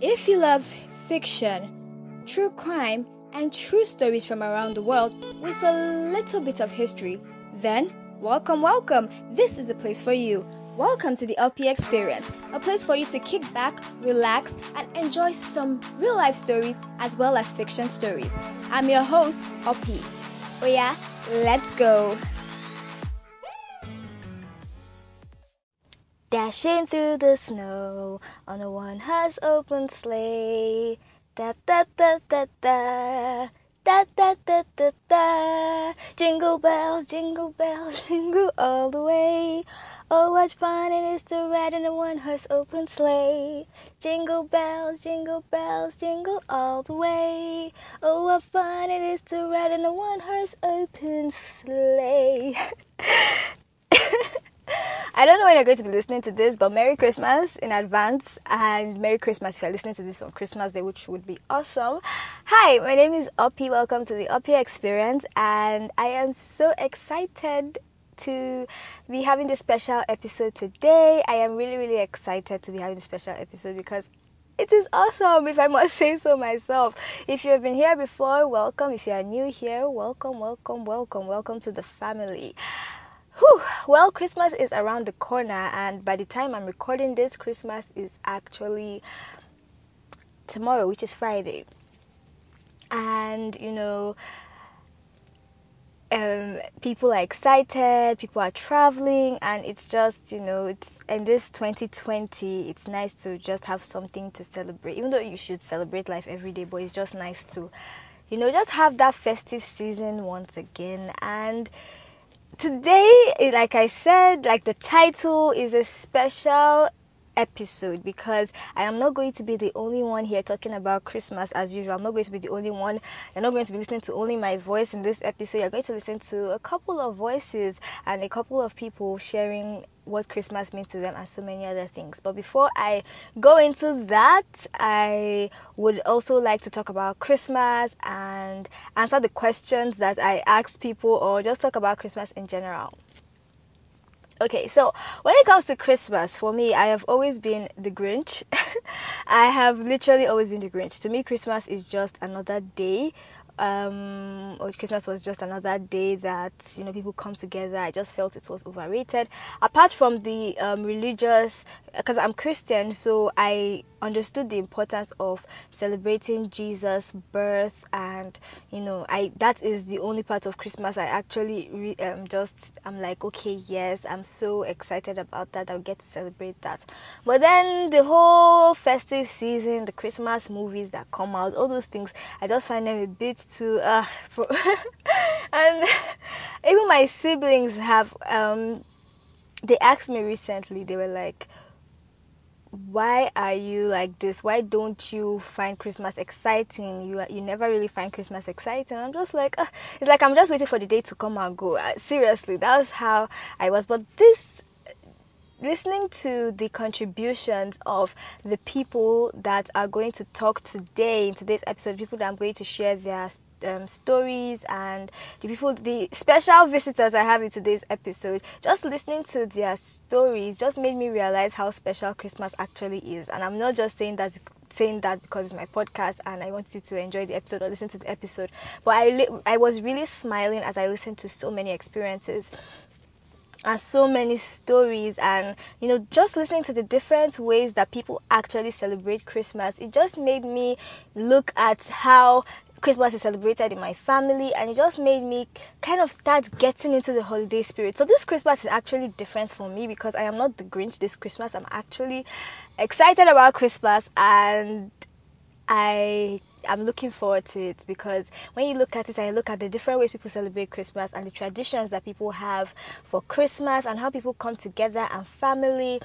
If you love fiction, true crime, and true stories from around the world with a little bit of history, then welcome, welcome. This is a place for you. Welcome to the Opy Experience, a place for you to kick back, relax, and enjoy some real life stories as well as fiction stories. I'm your host, Opy. Oh yeah, let's go. Dashing through the snow on a one horse open sleigh. Da da da da da. Da da da da da. Jingle bells, jingle bells, jingle all the way. Oh, what fun it is to ride in a one horse open sleigh. Jingle bells, jingle bells, jingle all the way. Oh, what fun it is to ride in a one horse open sleigh. I don't know when you're going to be listening to this, but Merry Christmas in advance and Merry Christmas if you're listening to this on Christmas Day, which would be awesome. Hi, my name is Opy. Welcome to the Opy Experience, and I am so excited to be having this special episode today. I am really, really excited to be having this special episode because it is awesome if I must say so myself. If you have been here before, welcome. If you are new here, welcome, welcome, welcome, welcome to the family. Whew. Well, Christmas is around the corner, and by the time I'm recording this, Christmas is actually tomorrow, which is Friday. And you know, um, people are excited, people are traveling, and it's just you know, it's in this 2020, it's nice to just have something to celebrate. Even though you should celebrate life every day, but it's just nice to, you know, just have that festive season once again and today, eh, like I said, like the title is a special episode because I am not going to be the only one here talking about Christmas as usual. I'm not going to be the only one. You're not going to be listening to only my voice in this episode. You're going to listen to a couple of voices and a couple of people sharing what Christmas means to them and so many other things. But before I go into that, I would also like to talk about Christmas and answer the questions that I ask people or just talk about Christmas in general. Okay, so when it comes to Christmas, for me, I have always been the Grinch. I have literally always been the Grinch. To me, Christmas is just another day um, or Christmas was just another day that you know people come together. I just felt it was overrated. Apart from the um, religious, because I'm Christian, so I understood the importance of celebrating Jesus' birth, and you know, I that is the only part of Christmas I actually re, um, just I'm like, okay, yes, I'm so excited about that. I'll get to celebrate that. But then the whole festive season, the Christmas movies that come out, all those things, I just find them a bit too. Uh, and even my siblings have. Um, they asked me recently. They were like why are you like this? Why don't you find Christmas exciting? You you never really find Christmas exciting. I'm just like, uh, it's like I'm just waiting for the day to come and go. Uh, seriously, that's how I was. But this listening to the contributions of the people that are going to talk today in today's episode, people that I'm going to share their um, stories and the people, the special visitors I have in today's episode, just listening to their stories just made me realize how special Christmas actually is. And I'm not just saying that saying that because it's my podcast and I want you to enjoy the episode or listen to the episode. But I I was really smiling as I listened to so many experiences and so many stories and you know just listening to the different ways that people actually celebrate christmas it just made me look at how Christmas is celebrated in my family, and it just made me kind of start getting into the holiday spirit. So, this Christmas is actually different for me because I am not the Grinch this Christmas. I'm actually excited about Christmas, and I am looking forward to it because when you look at it and you look at the different ways people celebrate Christmas and the traditions that people have for Christmas and how people come together and family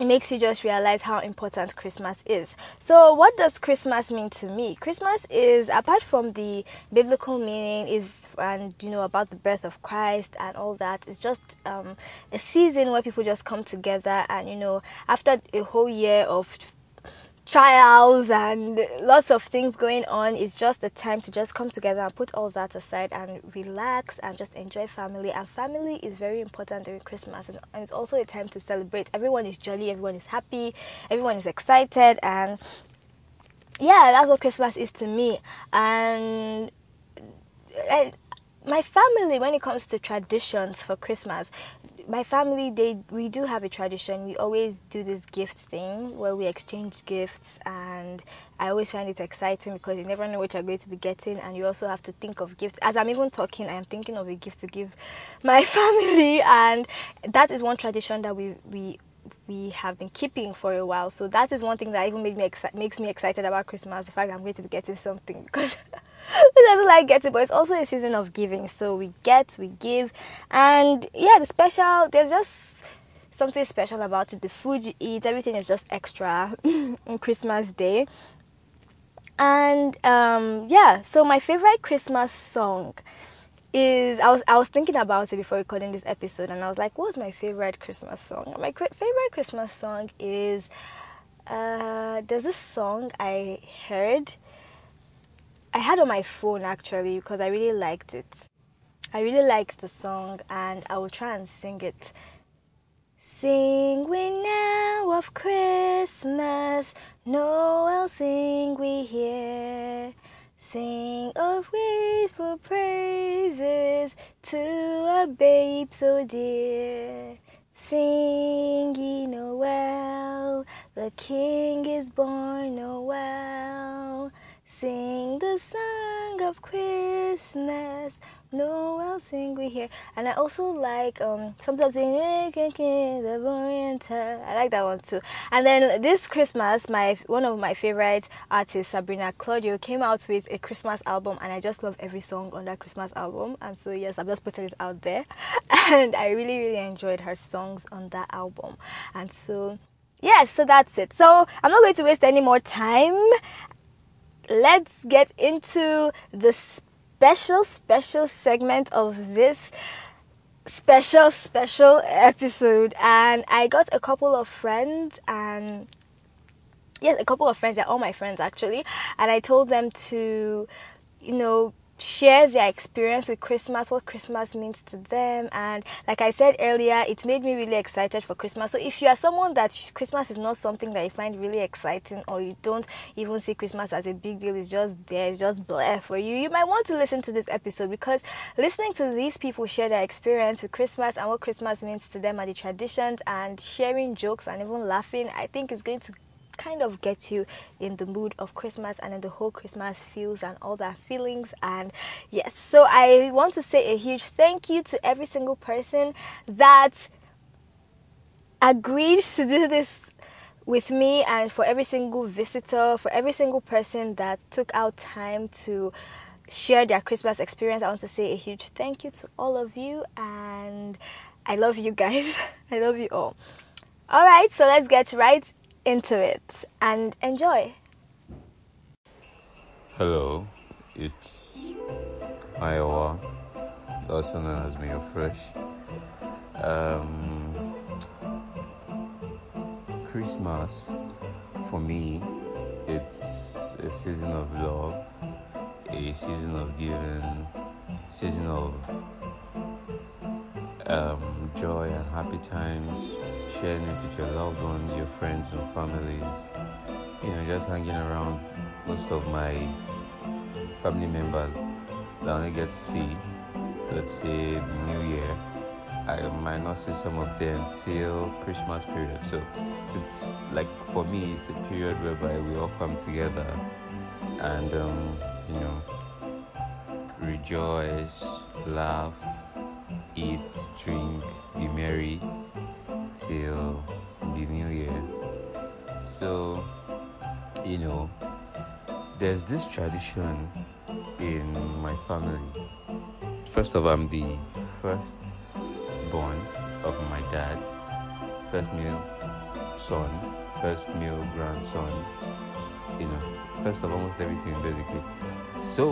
it makes you just realize how important Christmas is. So, what does Christmas mean to me? Christmas is apart from the biblical meaning is and you know about the birth of Christ and all that. It's just um, a season where people just come together and you know after a whole year of trials and lots of things going on it's just a time to just come together and put all that aside and relax and just enjoy family. And family is very important during christmas and it's also a time to celebrate. Everyone is jolly everyone is happy everyone is excited and yeah that's what christmas is to me. And my family when it comes to traditions for christmas my family they we do have a tradition. We always do this gift thing where we exchange gifts and i always find it exciting because you never know what you're going to be getting and you also have to think of gifts. As i'm even talking i'm thinking of a gift to give my family and that is one tradition that we we we have been keeping for a while so that is one thing that even made me exci- makes me excited about christmas the fact i'm going to be getting something because who doesn't like getting? But it's also a season of giving. So we get, we give, and yeah, the special. There's just something special about it. The food you eat, everything is just extra on Christmas Day. And um, yeah, so my favorite Christmas song is I was I was thinking about it before recording this episode, and I was like, "What's my favorite Christmas song?" my favorite Christmas song is uh, there's this song I heard I had on my phone actually because I really liked it. I really liked the song and I will try and sing it. Sing we now of Christmas, Noel sing we here. Sing of grateful praises to a babe so dear. Sing ye Noel, the King is born Noel. Sing the song of Christmas. Noel sing we hear. And I also like um sometimes the I like that one too. And then this Christmas, my one of my favorite artists, Sabrina Claudio, came out with a Christmas album, and I just love every song on that Christmas album. And so yes, I'm just putting it out there, and I really really enjoyed her songs on that album. And so yes, so that's it. So I'm not going to waste any more time let's get into the special, special segment of this special, special episode. And I got a couple of friends and yes, a couple of friends, they're all my friends actually, and I told them to, you know, share their experience with Christmas, what Christmas means to them. And like I said earlier, it made me really excited for Christmas. So if you are someone that Christmas is not something that you find really exciting or you don't even see Christmas as a big deal, it's just there, it's just blah for you, you might want to listen to this episode because listening to these people share their experience with Christmas and what Christmas means to them and the traditions and sharing jokes and even laughing, I think is going to kind of get you in the mood of Christmas and in the whole Christmas feels and all that feelings. And yes, so I want to say a huge thank you to every single person that agreed to do this with me and for every single visitor, for every single person that took out time to share their Christmas experience. I want to say a huge thank you to all of you and I love you guys. I love you all. All right, so let's get right into it and enjoy. Hello, it's Iowa, also known as Mayor Frosh. Um, Christmas, for me, it's a season of love, a season of giving, season of um, joy and happy times sharing it with your loved ones, your friends, and families. You know, just hanging around. Most of my family members that I only get to see, let's say, New Year. I might not see some of them till Christmas period. So it's like for me, it's a period whereby we all come together and um, you know rejoice, laugh, eat, drink, be merry till the new year. So, you know, there's this tradition in my family. First of all, I'm the first born of my dad, first male son, first male grandson, you know, first of almost everything basically. So,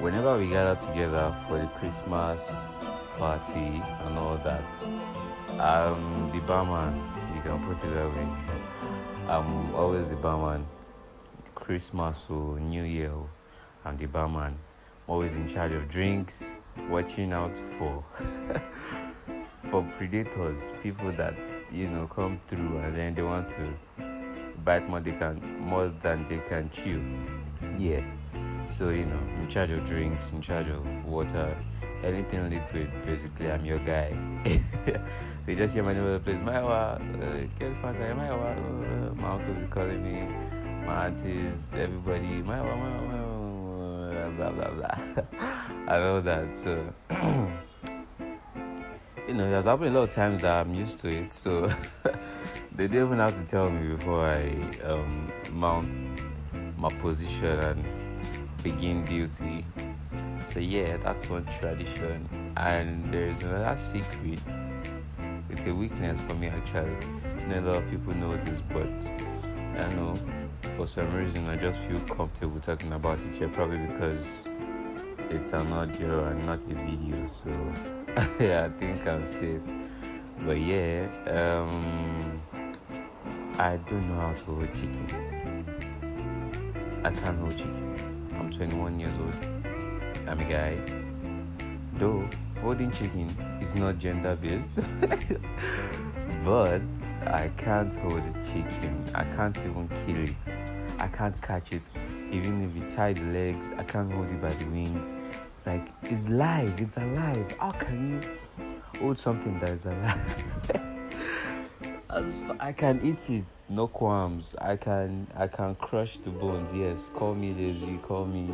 whenever we gather together for the Christmas party and all that, I'm the barman, you can put it that way. I'm always the barman. Christmas or New Year, oh, I'm the barman. Always in charge of drinks, watching out for for predators, people that you know come through and then they want to bite more they can more than they can chew. Yeah. So you know, in charge of drinks, in charge of water, anything liquid. Basically, I'm your guy. they just hear my name of the place. Mayowa, uh, get Fanta, Mayowa. Uh, my uncle is calling me. My aunties, everybody. Mayowa, Mayowa, Mayowa. Blah blah blah. I know that. So. you know, there's happened a lot of times that I'm used to it, so they didn't even have to tell me before I um, mount my position and begin duty. So yeah, that's one tradition. And there's another secret. It's a weakness for me actually. Not a lot of people know this, but I know for some reason I just feel comfortable talking about it here, probably because it's an audio and not a video. So yeah, I think I'm safe. But yeah, um, I don't know how to hold chicken. I can't hold chicken. I'm 21 years old. I'm a guy. Though holding chicken is not gender based, but I can't hold a chicken. I can't even kill it. I can't catch it. Even if you tie the legs, I can't hold it by the wings. Like it's live, it's alive. How can you hold something that is alive? I can eat it, no qualms. I can I can crush the bones. Yes, call me lazy, call me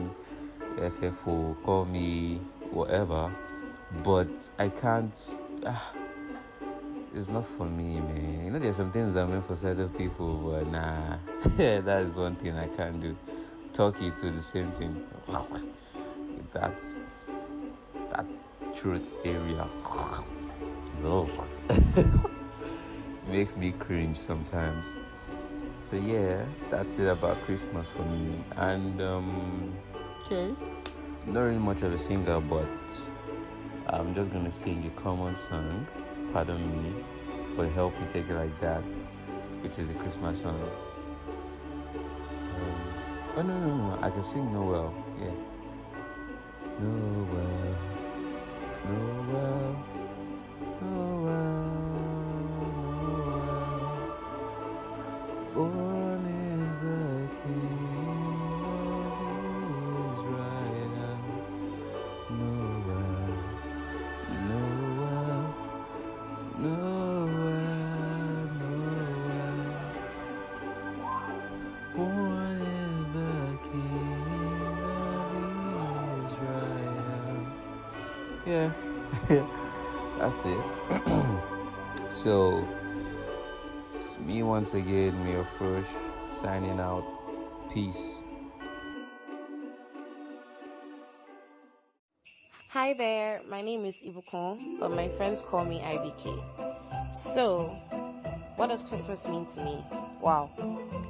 FFO, call me whatever, but I can't. Ah, it's not for me, man. You know, there's some things that are meant for certain people, but nah, that is one thing I can't do. Talkie to the same thing. That's that truth area. Makes me cringe sometimes. So yeah, that's it about Christmas for me. And um, okay, not really much of a singer, but I'm just gonna sing a common song. Pardon me, but help me take it like that, which is a Christmas song. Um, oh no, no, no! I can sing Noel. Yeah. Noel, Noel, Noel, Noel. Born is the King of Israel. Noel, Noel, Noel, Noel. Born is the King of Israel. Yeah, that's it. so, it's me once again, Mayor Frosh, signing out. Peace. Hi there, my name is Ibukun, but my friends call me IBK. So, what does Christmas mean to me? Wow.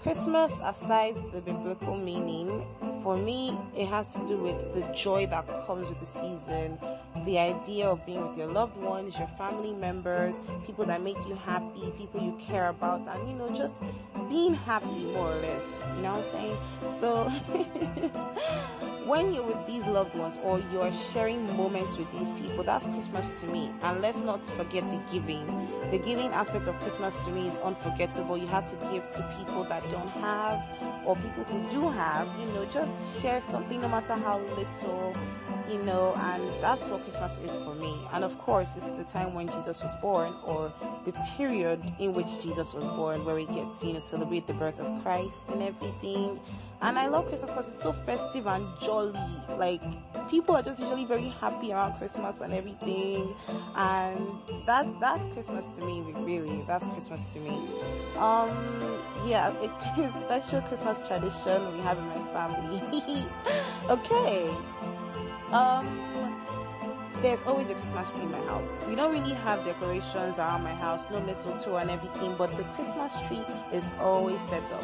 Christmas, aside the biblical meaning, for me, it has to do with the joy that comes with the season, the idea of being with your loved ones, your family members, people that make you happy, people you care about, and you know, just being happy more or less. You know what I'm saying? So, when you're with these loved ones or you're sharing moments with these people, that's Christmas to me. And let's not forget the giving. The giving aspect of Christmas to me is unforgettable. You have to give to people that don't have or people who do have, you know, just share something no matter how little, you know, and that's what Christmas is for me. And of course, it's the time when Jesus was born or the period in which Jesus was born where we get to, celebrate the birth of Christ and everything. And I love Christmas because it's so festive and jolly. Like people are just usually very happy around Christmas and everything. And that that's Christmas to me, really. That's Christmas to me. Um yeah, a special Christmas tradition we have in my family. okay. Um there's always a Christmas tree in my house. We don't really have decorations around my house, no mistletoe and everything, but the Christmas tree is always set up.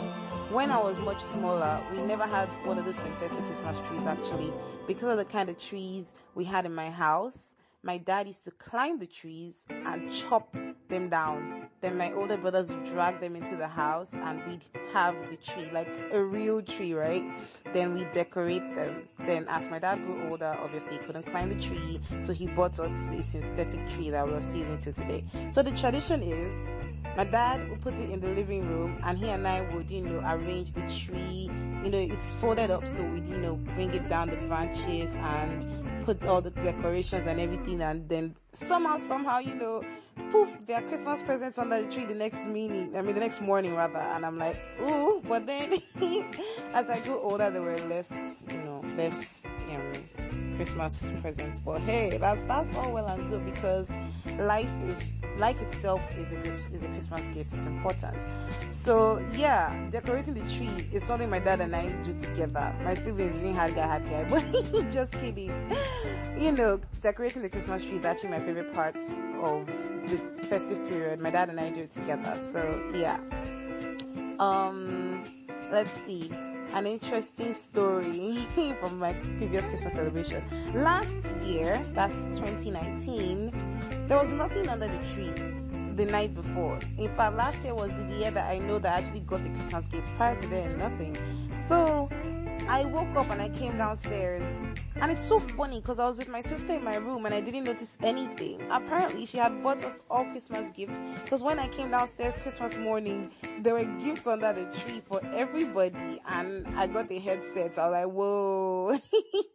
When I was much smaller, we never had one of the synthetic Christmas trees actually, because of the kind of trees we had in my house. My dad used to climb the trees and chop them down. Then my older brothers would drag them into the house and we'd have the tree, like a real tree, right? Then we decorate them. Then as my dad grew older, obviously he couldn't climb the tree, so he bought us a synthetic tree that we're still using till today. So the tradition is my dad would put it in the living room and he and I would, you know, arrange the tree. You know, it's folded up so we'd, you know, bring it down the branches and put all the decorations and everything and then somehow, somehow, you know, poof, their Christmas presents under the tree the next meaning, I mean the next morning rather, and I'm like, ooh, but then as I grew older they were less, you know, less Christmas presents. But hey, that's that's all well and good because life is life itself is a is a Christmas gift. It's important. So yeah, decorating the tree is something my dad and I do together. My siblings didn't hard guy hard guy, but just kidding. You know, decorating the Christmas tree is actually my favorite part of the festive period. My dad and I do it together. So yeah. Um, let's see an interesting story from my previous Christmas celebration. Last year, that's 2019, there was nothing under the tree the night before. In fact, last year was the year that I know that I actually got the Christmas gift. Prior to then, nothing. So I woke up and I came downstairs and it's so funny because I was with my sister in my room and I didn't notice anything. Apparently she had bought us all Christmas gifts because when I came downstairs Christmas morning, there were gifts under the tree for everybody and I got a headset. I was like, whoa.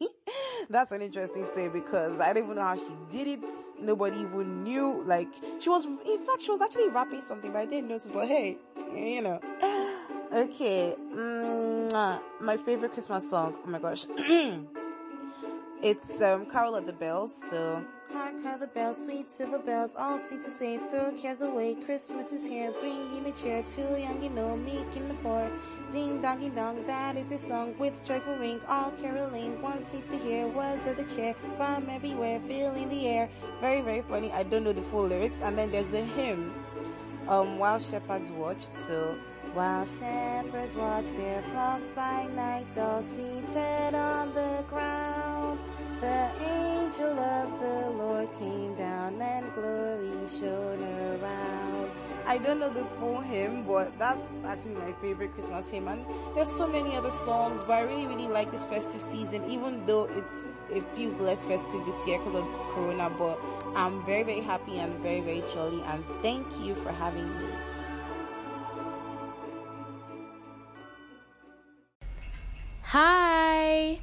That's an interesting story because I don't even know how she did it. Nobody even knew. Like she was, in fact, she was actually wrapping something, but I didn't notice. But hey, you know. Okay, mm, my favorite Christmas song. Oh my gosh, it's um, "Carol of the Bells." So. Hark how the bells, sweet silver bells, all sweet to say, throw cares away. Christmas is here, bringing the cheer to young, you know, meek and the poor. Ding dong ding dong, that is the song with joyful ring, all caroling. One seems to hear was of the cheer from everywhere, filling the air. Very very funny. I don't know the full lyrics, and then there's the hymn, um, while shepherds watched. So while shepherds watch their flocks by night, all seated on the ground, the angel of the Lord came down and glory shone around. I don't know the full hymn, but that's actually my favorite Christmas hymn. And there's so many other songs, but I really, really like this festive season, even though it's it feels less festive this year because of Corona. But I'm very, very happy and very, very jolly. And thank you for having me. Hi,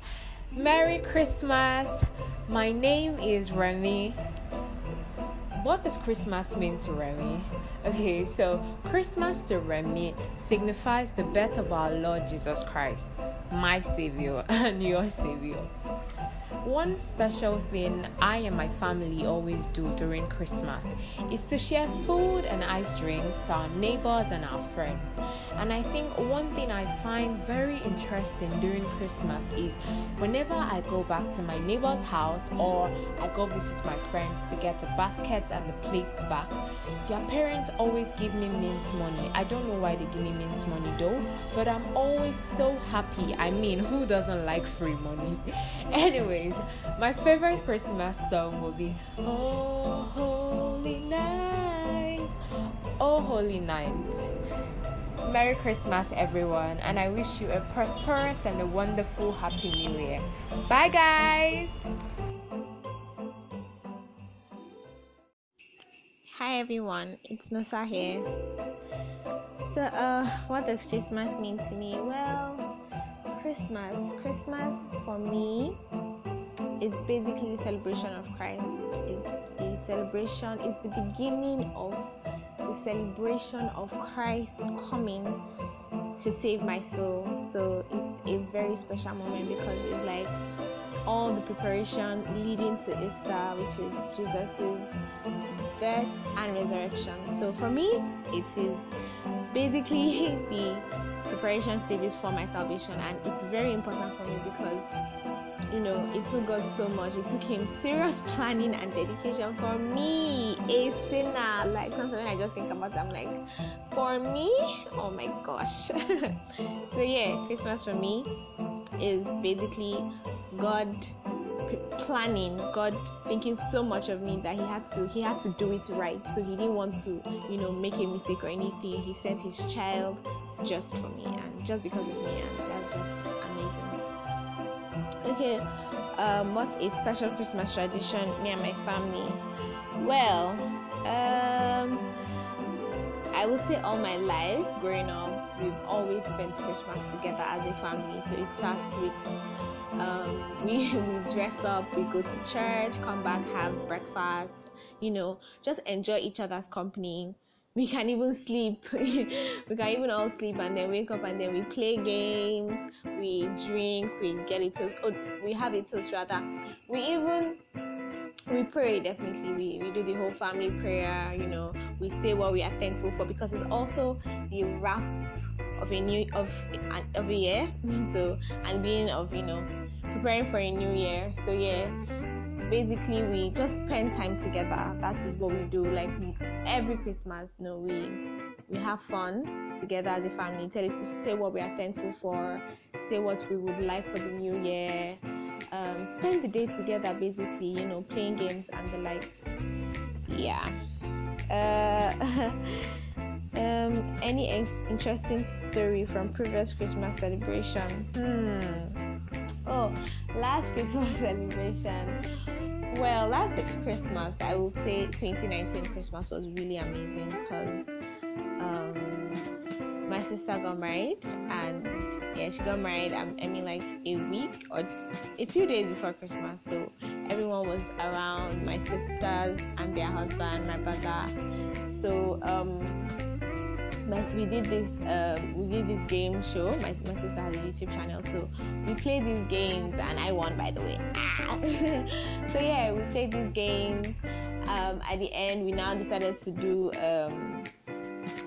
Merry Christmas. My name is Remi. What does Christmas mean to Remi? Okay, so Christmas to Remi signifies the birth of our Lord Jesus Christ, my Savior and your Savior. One special thing I and my family always do during Christmas is to share food and ice drinks to our neighbors and our friends. And I think one thing I find very interesting during Christmas is whenever I go back to my neighbor's house or I go visit my friends to get the baskets and the plates back, their parents always give me mint money. I don't know why they give me mint money though, but I'm always so happy. I mean, who doesn't like free money? Anyways, my favorite Christmas song will be Oh Holy Night. Oh Holy Night. Merry Christmas, everyone, and I wish you a prosperous and a wonderful Happy New Year. Bye, guys. Hi, everyone. It's Nosa here. So, uh, what does Christmas mean to me? Well, Christmas, Christmas for me, it's basically the celebration of Christ. It's the celebration, it's the beginning of the celebration of Christ coming to save my soul. So it's a very special moment because it's like all the preparation leading to Easter, which is Jesus's death and resurrection. So for me, it is basically the preparation stages for my salvation, and it's very important for me because you know, it took God so much. It took Him serious planning and dedication for me, a sinner. Like sometimes when I just think about it, I'm like, for me, oh my gosh. so yeah, Christmas for me is basically God planning god thinking so much of me that he had to he had to do it right so he didn't want to you know make a mistake or anything he sent his child just for me and just because of me and that's just okay um, what's a special christmas tradition me and my family well um i would say all my life growing up we've always spent christmas together as a family so it starts with um, we we dress up, we go to church, come back, have breakfast, you know, just enjoy each other's company. We can even sleep. we can even all sleep and then wake up and then we play games, we drink, we get a toast. Oh, we have a toast rather. We even we pray definitely. We, we do the whole family prayer, you know, we say what we are thankful for because it's also the wrap of a new of of a year so and being of you know preparing for a new year so yeah basically we just spend time together that is what we do like every christmas know we we have fun together as a family tell people say what we are thankful for say what we would like for the new year um, spend the day together basically you know playing games and the likes yeah uh, Um, any ex- interesting story from previous Christmas celebration? Hmm. Oh, last Christmas celebration. Well, last Christmas, I would say 2019 Christmas was really amazing because um, my sister got married, and yeah, she got married. Um, I mean, like a week or a few days before Christmas. So everyone was around. My sisters and their husband, my brother. So um, like we did this um, we did this game show. My, my sister has a youtube channel so we played these games and i won by the way. So yeah we played these games. Um, at the end we now decided to do um,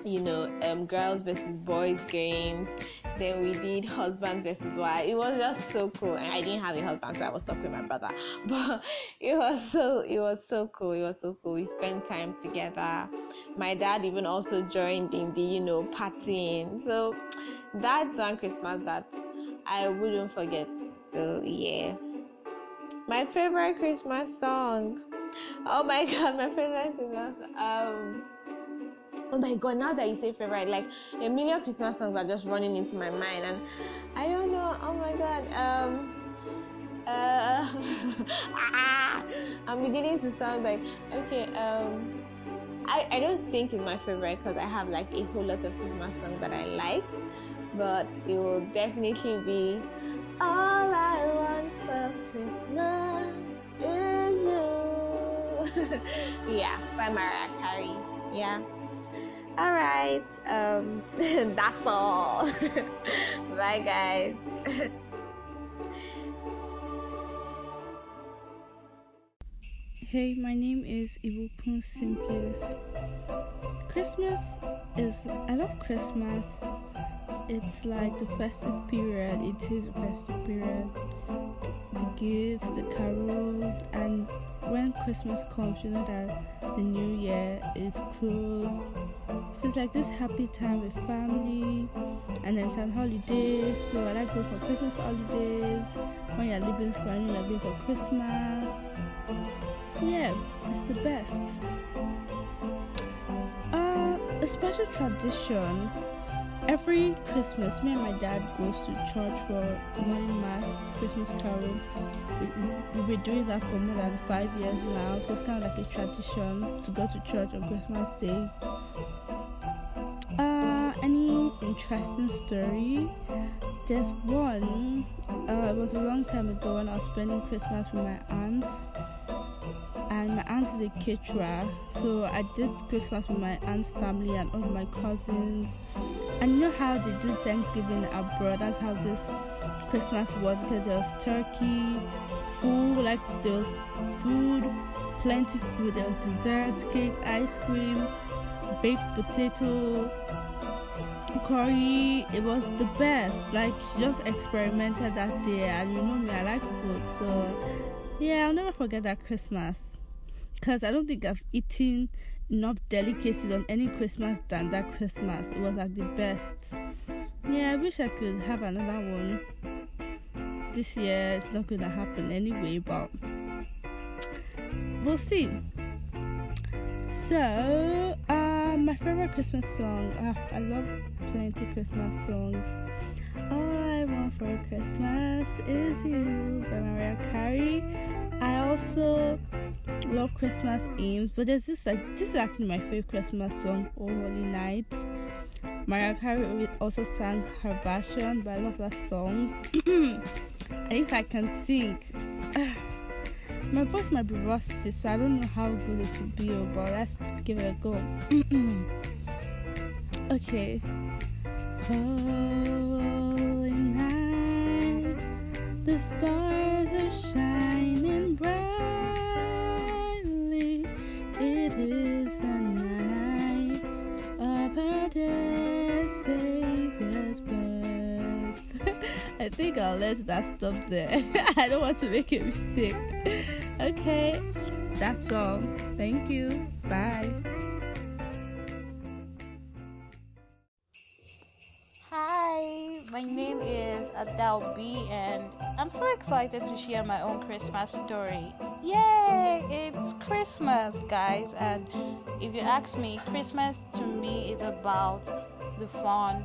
you know um, girls versus boys games then we did husbands versus wife. It was just so cool. And I didn't have a husband, so I was stuck with my brother. But it was so it was so cool. It was so cool. We spent time together. My dad even also joined in the you know partying. So that's one Christmas that I wouldn't forget. So yeah. My favorite Christmas song. Oh my god, my favorite Christmas um oh my god now that you say favorite like a million christmas songs are just running into my mind and i don't know oh my god um uh, ah, i'm beginning to sound like okay um I, I don't think it's my favorite because I have like a whole lot of Christmas songs that I like, but it will definitely be All I Want for Christmas is You. yeah, by Mariah Carey. Yeah. All right. Um, that's all. Bye, guys. Hey, my name is Ibukun Simplest. Christmas is, I love Christmas. It's like the festive period. It is a festive period. The gifts, the carols, and when Christmas comes, you know that the new year is close. So it's like this happy time with family, and then some holidays. So I like go for Christmas holidays. When you're leaving school, and you're going for Christmas. Yeah, it's the best. Uh, a special tradition. Every Christmas, me and my dad goes to church for morning mass, Christmas carol. We, we've been doing that for more than five years now, so it's kind of like a tradition to go to church on Christmas Day. Uh, any interesting story? There's one. Uh, it was a long time ago when I was spending Christmas with my aunt and my aunt is a caterer so i did christmas with my aunt's family and all my cousins you know how they do thanksgiving at brothers' houses, christmas was because there was turkey food like there was food plenty of food. There was desserts cake ice cream baked potato curry. It was the best. Like just experimented that day. And you know me i like food. So yeah i'll never forget that christmas. Because I don't think I've eaten enough delicacies on any Christmas than that Christmas. It was like the best. Yeah, I wish I could have another one. this year it's not gonna happen anyway, but we'll see. So, uh, my favorite Christmas song. Uh, I love plenty Christmas songs. All I want for Christmas is you by Mariah Carey. I also love Christmas hymns, but there's this like this is actually my favorite Christmas song, "Oh Holy Night." Mariah Carey also sang her version, but I love that song. and if I can sing, my voice might be rusty, so I don't know how good it will be, oh, but let's give it a go. okay. Holy night, the stars are shining brightly. Savior's birth. I think I'll let that stop there. I don't want to make a mistake. Okay, that's all. Thank you. Bye. Hi, my name is Adaobi, and I'm so excited to share my own Christmas story. Yay! Christmas, guys, and if you ask me, Christmas to me is about the fun,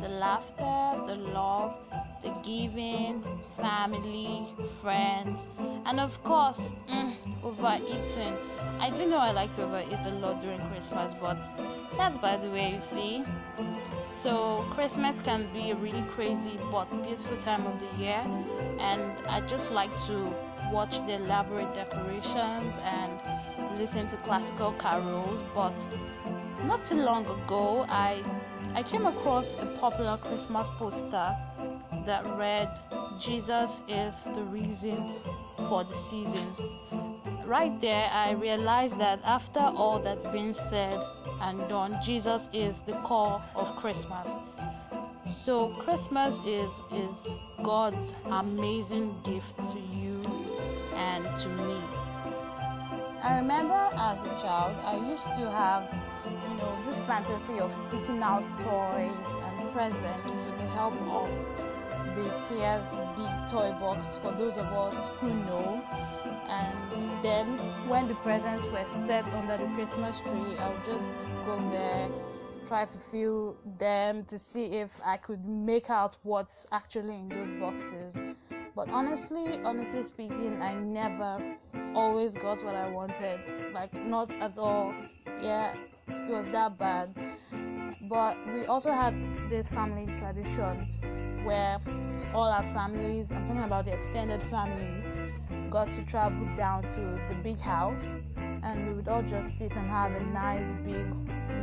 the laughter, the love, the giving, family, friends, and of course, mm, overeating. I do know I like to overeat a lot during Christmas, but that's by the way, you see. So Christmas can be a really crazy but beautiful time of the year, and I just like to watch the elaborate decorations and listen to classical carols. But not too long ago, I I came across a popular Christmas poster that read, "Jesus is the reason for the season." Right there, I realized that after all that's been said and done, Jesus is the core of Christmas. So Christmas is is God's amazing gift to you and to me. I remember as a child, I used to have, you know, this fantasy of sitting out toys and presents with the help of the Sears big toy box for those of us who know and then when the presents were set under the Christmas tree, I would just go there, try to feel them to see if I could make out what's actually in those boxes. But honestly, honestly speaking, I never always got what I wanted. Like, not at all. Yeah, it was that bad. But we also had this family tradition where all our families, I'm talking about the extended family, got to travel down to the big house and we would all just sit and have a nice big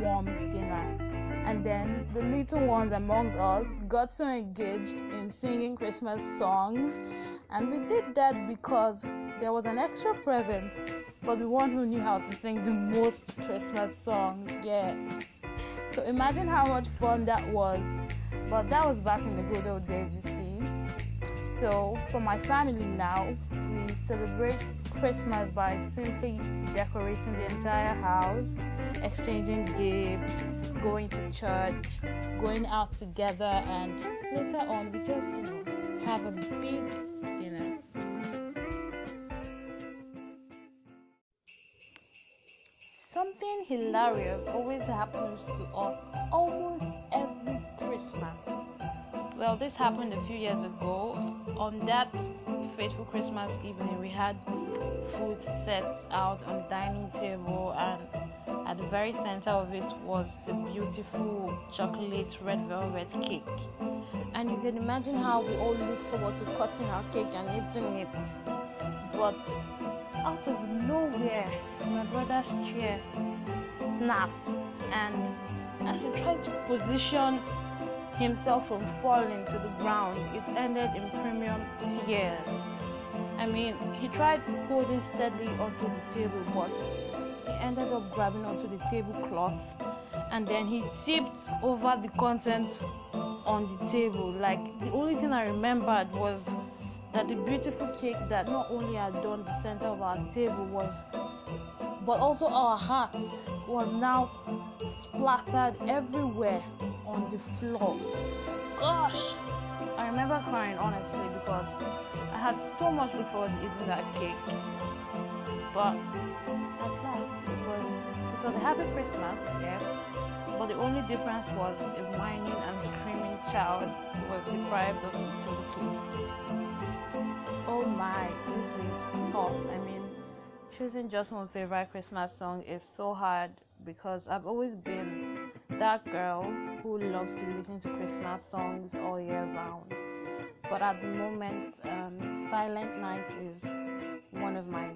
warm dinner. And then the little ones amongst us got so engaged in singing christmas songs and we did that because there was an extra present for the one who knew how to sing the most christmas songs yeah so imagine how much fun that was. But that was back in the good old days you see so for my family now we celebrate Christmas by simply decorating the entire house, exchanging gifts, going to church, going out together, and later on we just you know have a big dinner. Something hilarious always happens to us almost every Christmas. Well, this happened a few years ago. On that fateful Christmas evening, we had food set out on the dining table, and at the very center of it was the beautiful chocolate red velvet cake. And you can imagine how we all looked forward to cutting our cake and eating it. But out of nowhere, my brother's chair snapped, and as he tried to position himself from falling to the ground, it ended in premium tears. I mean, he tried holding steadily onto the table, but he ended up grabbing onto the tablecloth and then he tipped over the contents on the table. Like, the only thing I remembered was that the beautiful cake that not only had done the center of our table was, but also our hearts, was now splattered everywhere on the floor. Gosh, I remember crying honestly because I had so much look forward to eating that cake. But at last, it was it was a happy Christmas, yes. But the only difference was a whining and screaming child was deprived of the cake. Oh my, this is tough. I mean, choosing just one favorite Christmas song is so hard because I've always been that girl who loves to listen to Christmas songs all year round. But at the moment, um, Silent Night is one of my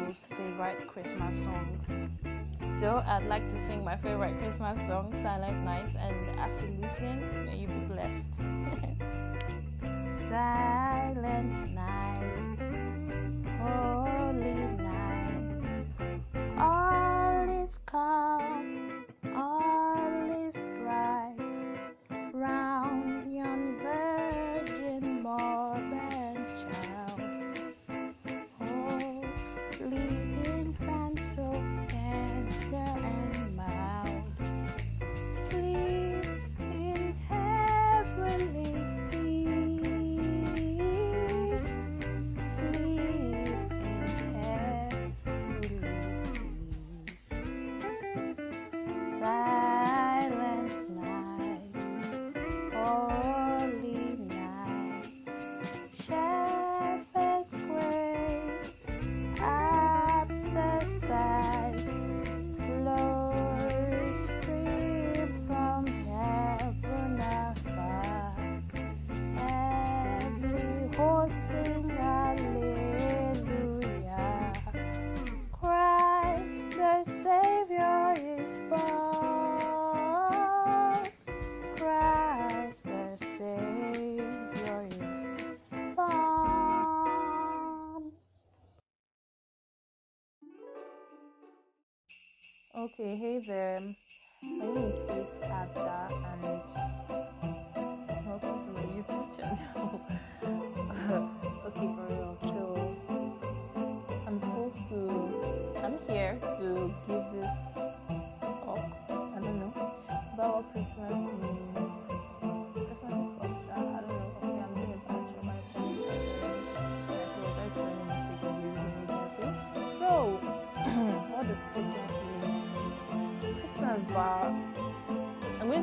most favorite Christmas songs. So I'd like to sing my favorite Christmas song, Silent Night, and as you listen, may you be blessed. Silent night, holy night, all is calm, Okay, hey there. My name is Faith Ada and welcome to my YouTube channel. okay, for real. So I'm supposed to I'm here to give this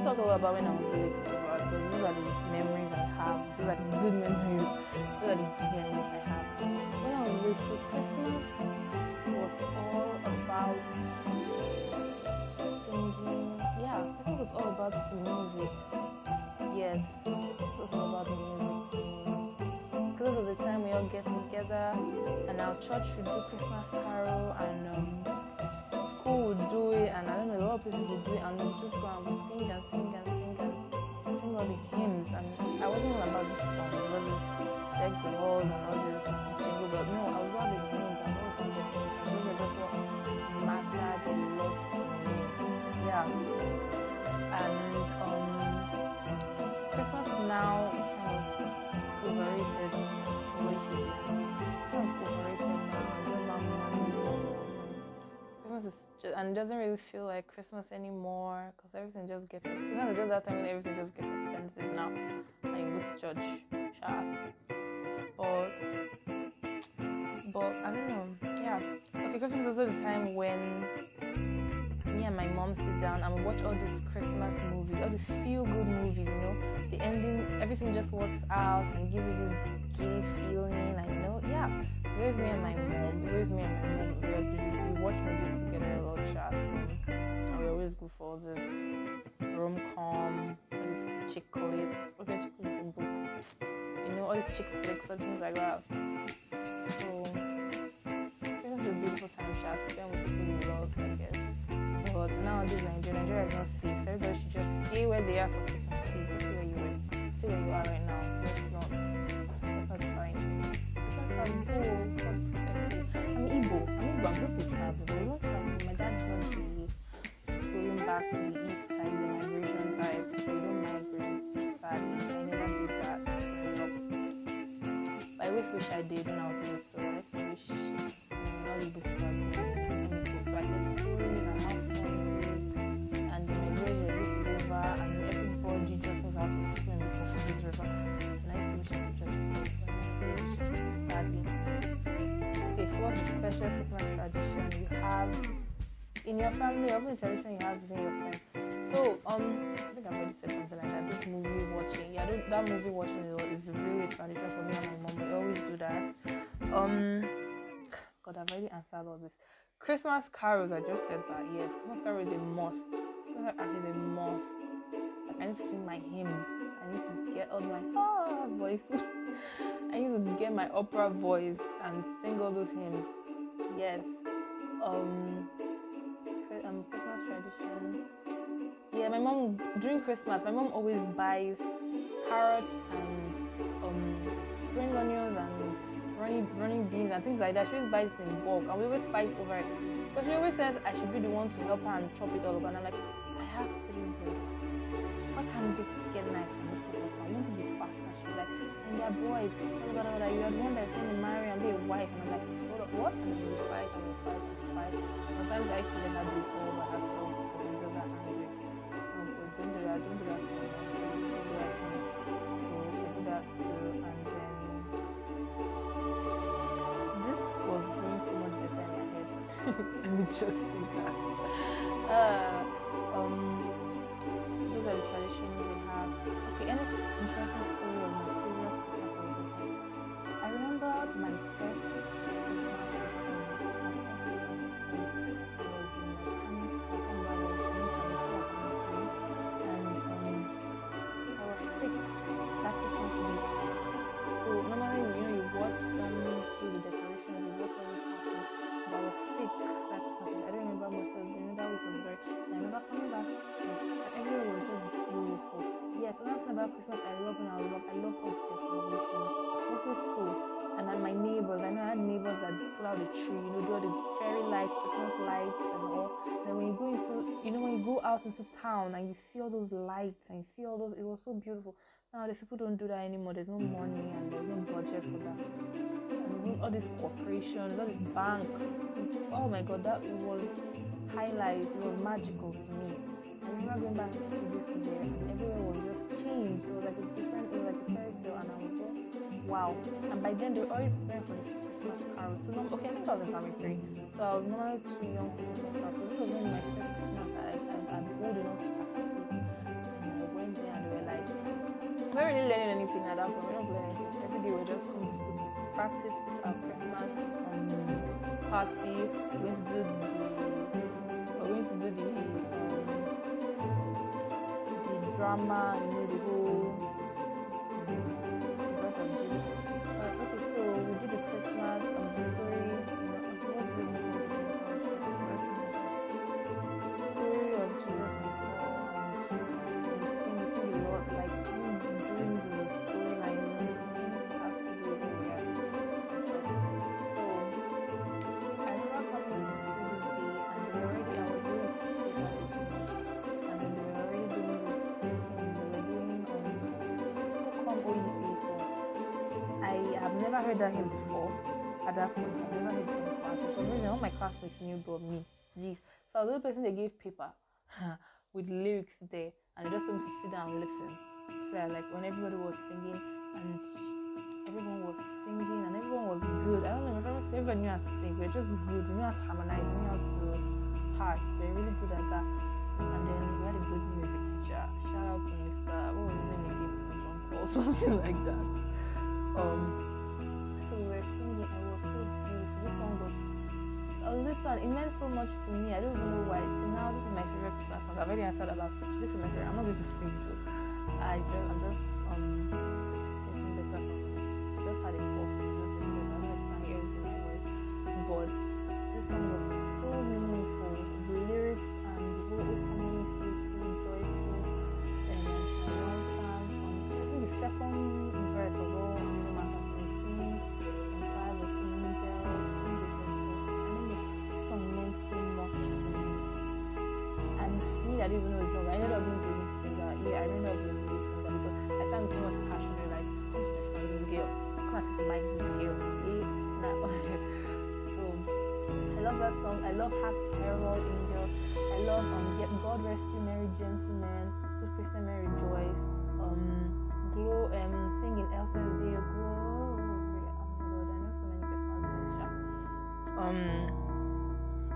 talk about when I was little because these are the memories I have. These are the good memories. These are the good memories I have. When I was little, Christmas was all about singing. Yeah, Christmas was all about the music. Yes, it was all about the music to. Because it was the time we all get together and our church would do Christmas carol and um, and it doesn't really feel like Christmas anymore because everything just gets Christmas is just that time everything just gets expensive now. And you go to church, sharp. But but I don't know. Yeah. Okay, Christmas is also the time when me and my mom sit down and we watch all these Christmas movies, all these feel good movies, you know. The ending, everything just works out and gives you this gay feeling. I know, yeah. Was me and my mom. Was me and my mom. We watch movies together lot, we always go for this rom com, all this chick lit. Okay, chick lit is a book. You know, all these chick flicks and things like that. So, Christmas is a beautiful time, chat. Spend with people you love, I guess. But nowadays, Nigeria, Nigeria is not safe. So everybody should just stay where they are for Christmas. Please, just stay where you are. Stay where you are right now. Let's not. Let's not find. Let's not travel. God. Oh, I'm Igbo. I'm Igbo. I'm supposed to travel. But we're not traveling. Back to the east type, the migration type. So we don't migrate. Sadly, I never did that. growing up. But I always wish I did when I was little. So I still wish I'm not able to travel. So I hear stories and how it is. And the migration is river, and everybody just knows how to swim because this river. I wish I could just go. But I wish, sadly, special Christmas tradition you have in your family or tradition you have within your friends. So, um, I think I've already said something like that. This movie watching, yeah, th- that movie watching is, really a tradition for me and my mom. We always do that. Um, God, I've already answered all this. Christmas carols, I just said that. Yes, Christmas carol is a must. Christmas carol is a must. I need to sing my hymns. I need to get all my ah voice. I need to get my opera voice and sing all those hymns. Yes. Um, um Christmas tradition. Yeah, my mom during Christmas, my mom always buys carrots and um spring onions and running running beans and things like that. She always buys it in bulk, and we always fight over it. But she always says I should be the one to help her and chop it all up. And I'm like, I have three boys. Why can't they get knives and it up? I want to be faster. She's like, and they're boys. Blah, blah, blah, blah. You are the one that's going to marry and be a wife. And I'm like, what? And we fight and we fight fight. Sometimes herself because angry. Don't do that. Don't do that to me. Do that to me. So I that too. And then this was going so much better in my head. Let me just say that. About Christmas I love and I love, I love all the decorations. Mostly school. And then my neighbors, I know I had neighbors that pull out the tree, you know, do all the fairy lights, Christmas lights and all. And then when you go into, you know, when you go out into town and you see all those lights and you see all those, it was so beautiful. Now Nowadays people don't do that anymore. There's no money and there's no budget for that. And all these corporations, all these banks. Oh my god, that was highlight. It was magical to me. I remember going back to school this year and everywhere was just changed. It was like a different, it was like a fairy tale and I was like, wow. And by then they were already preparing for this Christmas carol. So no, okay, I think I was in primary three. So I was normally too young for Christmas carol. So this was when my first Christmas I, I, I'm old enough to participate. And I went there and they were like, we weren't really learning anything at that point. We don't learn anything. Every day we we're just coming to school to practice this our Christmas um, party. We're to do the we're going to do the um, the drama, you know, the whole. So, okay, so we do the Christmas um, story. Never heard that hymn before. At that point, I've never heard this in class. For some reason, all my classmates knew but me. Jeez. So I was the person they gave paper with lyrics there, and they just told me to sit down and listen. So like when everybody was singing and everyone was singing and everyone was good. I don't know, my friends, knew how to sing. We were just good. We knew how to harmonize. We knew how to part. We were really good at that. And then we had a good music teacher. Shout out to Mr. What was his name again? John Paul, something like that. Um, we were singing it was so beautiful. This song was a little, it meant so much to me. I don't even know why. So now this is my favorite Christmas song. I've already answered about it. This is my favorite. I'm not going to sing though. I just, I'm just um love Happy Carol Angel. I love um Yet God Rest You Merry Gentlemen, Good Christian Men Rejoice. Um Glow um singing Elsa's Day Glory. Oh my god, I know so many Christmas sha. Um,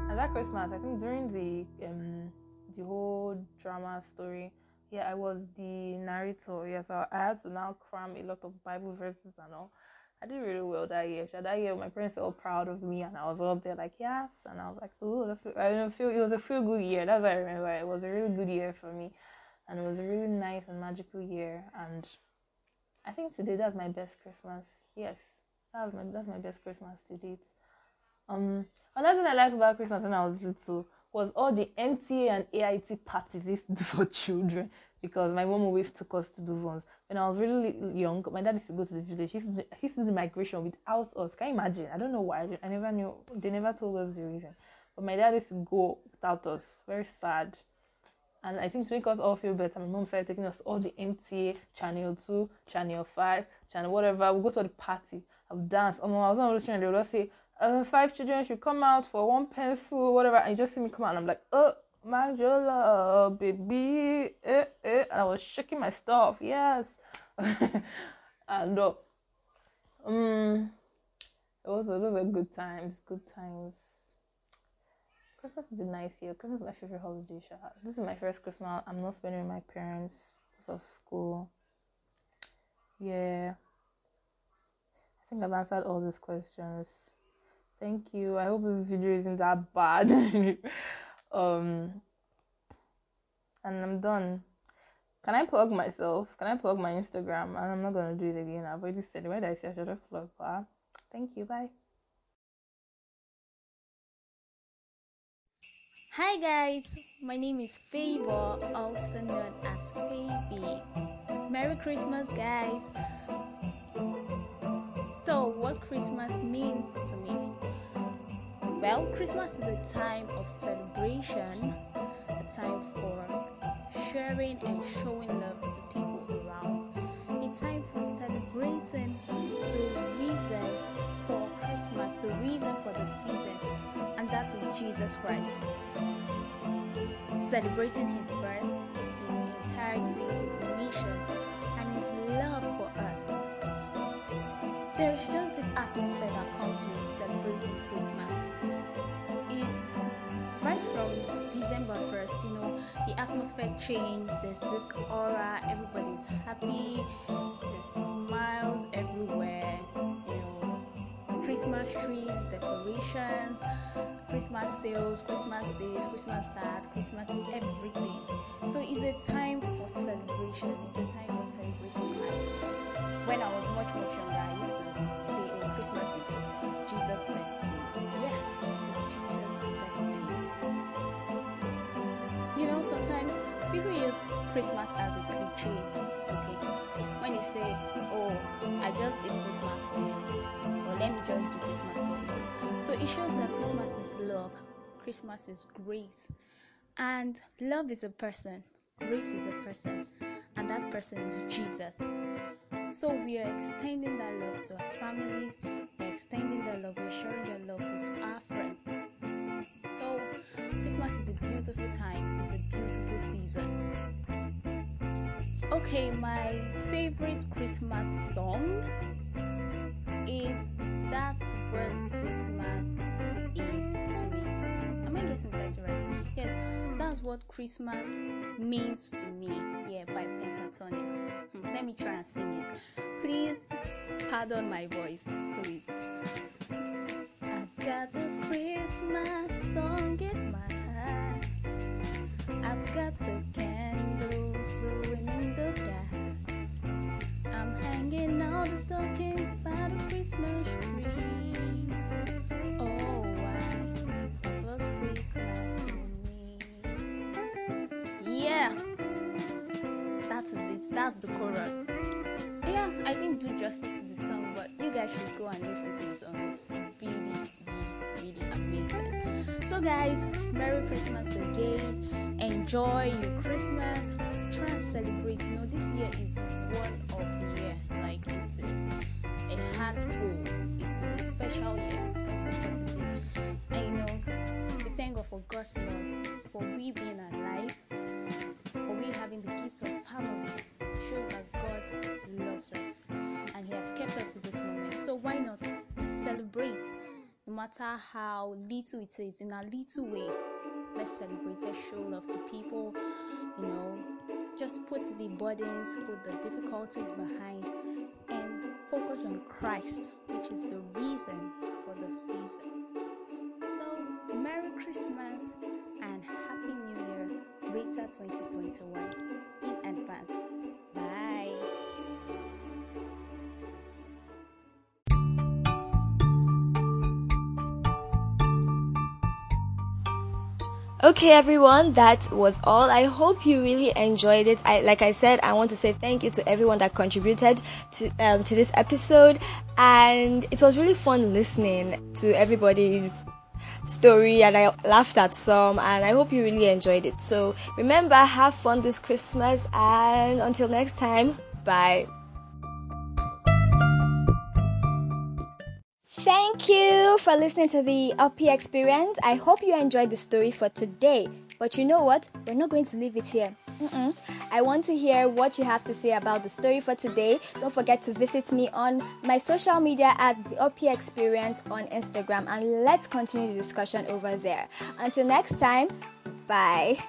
and that Christmas, I think during the um the whole drama story, yeah, I was the narrator. Yes, I, I had to now cram a lot of Bible verses and all. I did really well that year. So that year, my parents were all proud of me, and I was up there like yes, and I was like, oh, that's I don't feel it was a feel good year. That's what I remember. It was a really good year for me, and it was a really nice and magical year. And I think today that's my best Christmas. Yes, that was my that's my best Christmas to date. Um, another thing I liked about Christmas when I was little was all the NTA and AIT parties used to do for children because my mom always took us to those ones. When I was really young, my dad used to go to the village. He used to he used to do migration without us. Can you imagine? I don't know why. I never knew. They never told us the reason. But my dad used to go without us. Very sad. And I think to make us all feel better, my mom started taking us all the NTA, Channel 2, Channel 5, Channel whatever. We go to the party. I'll dance. Oh, I was on the children. They would say, uh, five children should come out for one pencil, whatever. And you just see me come out, and I'm like, oh, Majola, baby, eh, eh. And I was shaking my stuff, yes. and uh, um, it was those are good times, good times. Christmas is a nice year. Christmas is my favorite holiday. This is my first Christmas. I'm not spending with my parents because of school. Yeah. I think I've answered all these questions. Thank you. I hope this video isn't that bad. um, and I'm done. Can I plug myself? Can I plug my Instagram? And I'm not gonna do it again. I've already said. Why did I say I should have plugged. But thank you. Bye. Hi guys, my name is Favor, also known as Baby. Merry Christmas, guys. So, what Christmas means to me? Well, Christmas is a time of celebration, a time for sharing and showing love to people around, a time for celebrating the reason for Christmas, the reason for the season, and that is Jesus Christ. Celebrating his birth, his entirety, his mission, and his love for us. There's just this atmosphere that comes with celebrating Christmas. From December 1st, you know, the atmosphere changed. there's this aura, everybody's happy, there's smiles everywhere, you know, Christmas trees, decorations, Christmas sales, Christmas days, Christmas that, Christmas everything. So it's a time for celebration, it's a time for celebrating Christ. When I was much, much younger, I used to say, oh, Christmas is Jesus' birthday. Yes, know, sometimes people use Christmas as a cliche. Okay, when they say, "Oh, I just did Christmas for you," or "Let me just do Christmas for you," so it shows that Christmas is love, Christmas is grace, and love is a person, grace is a person, and that person is Jesus. So we are extending that love to our families, we're extending that love, we're sharing that love with our Christmas is a beautiful time, it's a beautiful season. Okay, my favorite Christmas song is That's What Christmas Is to Me. Am I guessing that right? Yes, that's what Christmas means to me. Yeah, by Pentatonix. Hmm, let me try and sing it. Please pardon my voice, please. I've got this Christmas song in my got the candles glowing in the dark. I'm hanging all the stockings by the Christmas tree. Oh, why it was Christmas to me. Yeah, that is it. That's the chorus. Yeah, I didn't do justice to the song, but you guys should go and listen to the song. It's really, really, really amazing. So, guys, Merry Christmas again. Enjoy your Christmas. Try and celebrate. You know, this year is one of the year. Like, it's, it's a handful. It's a special year. Let's be. And, you know, we thank God for God's love, for we being alive, for we having the gift of family. It Shows that God loves us and He has kept us to this moment. So, why not celebrate? no matter how little it is, in a little way, let's celebrate, let's show love to people, you know, just put the burdens, put the difficulties behind, and focus on Christ, which is the reason for the season. So, Merry Christmas and Happy New Year, Rita 2021 in advance. Okay, everyone, that was all. I hope you really enjoyed it. I, like I said, I want to say thank you to everyone that contributed to um, to this episode, and it was really fun listening to everybody's story, and I laughed at some, and I hope you really enjoyed it. So remember, have fun this Christmas, and until next time, bye. Thank you for listening to the Opy experience. I hope you enjoyed the story for today. But you know what? We're not going to leave it here. Mm-mm. I want to hear what you have to say about the story for today. Don't forget to visit me on my social media at the Opy Experience on Instagram and let's continue the discussion over there. Until next time, bye.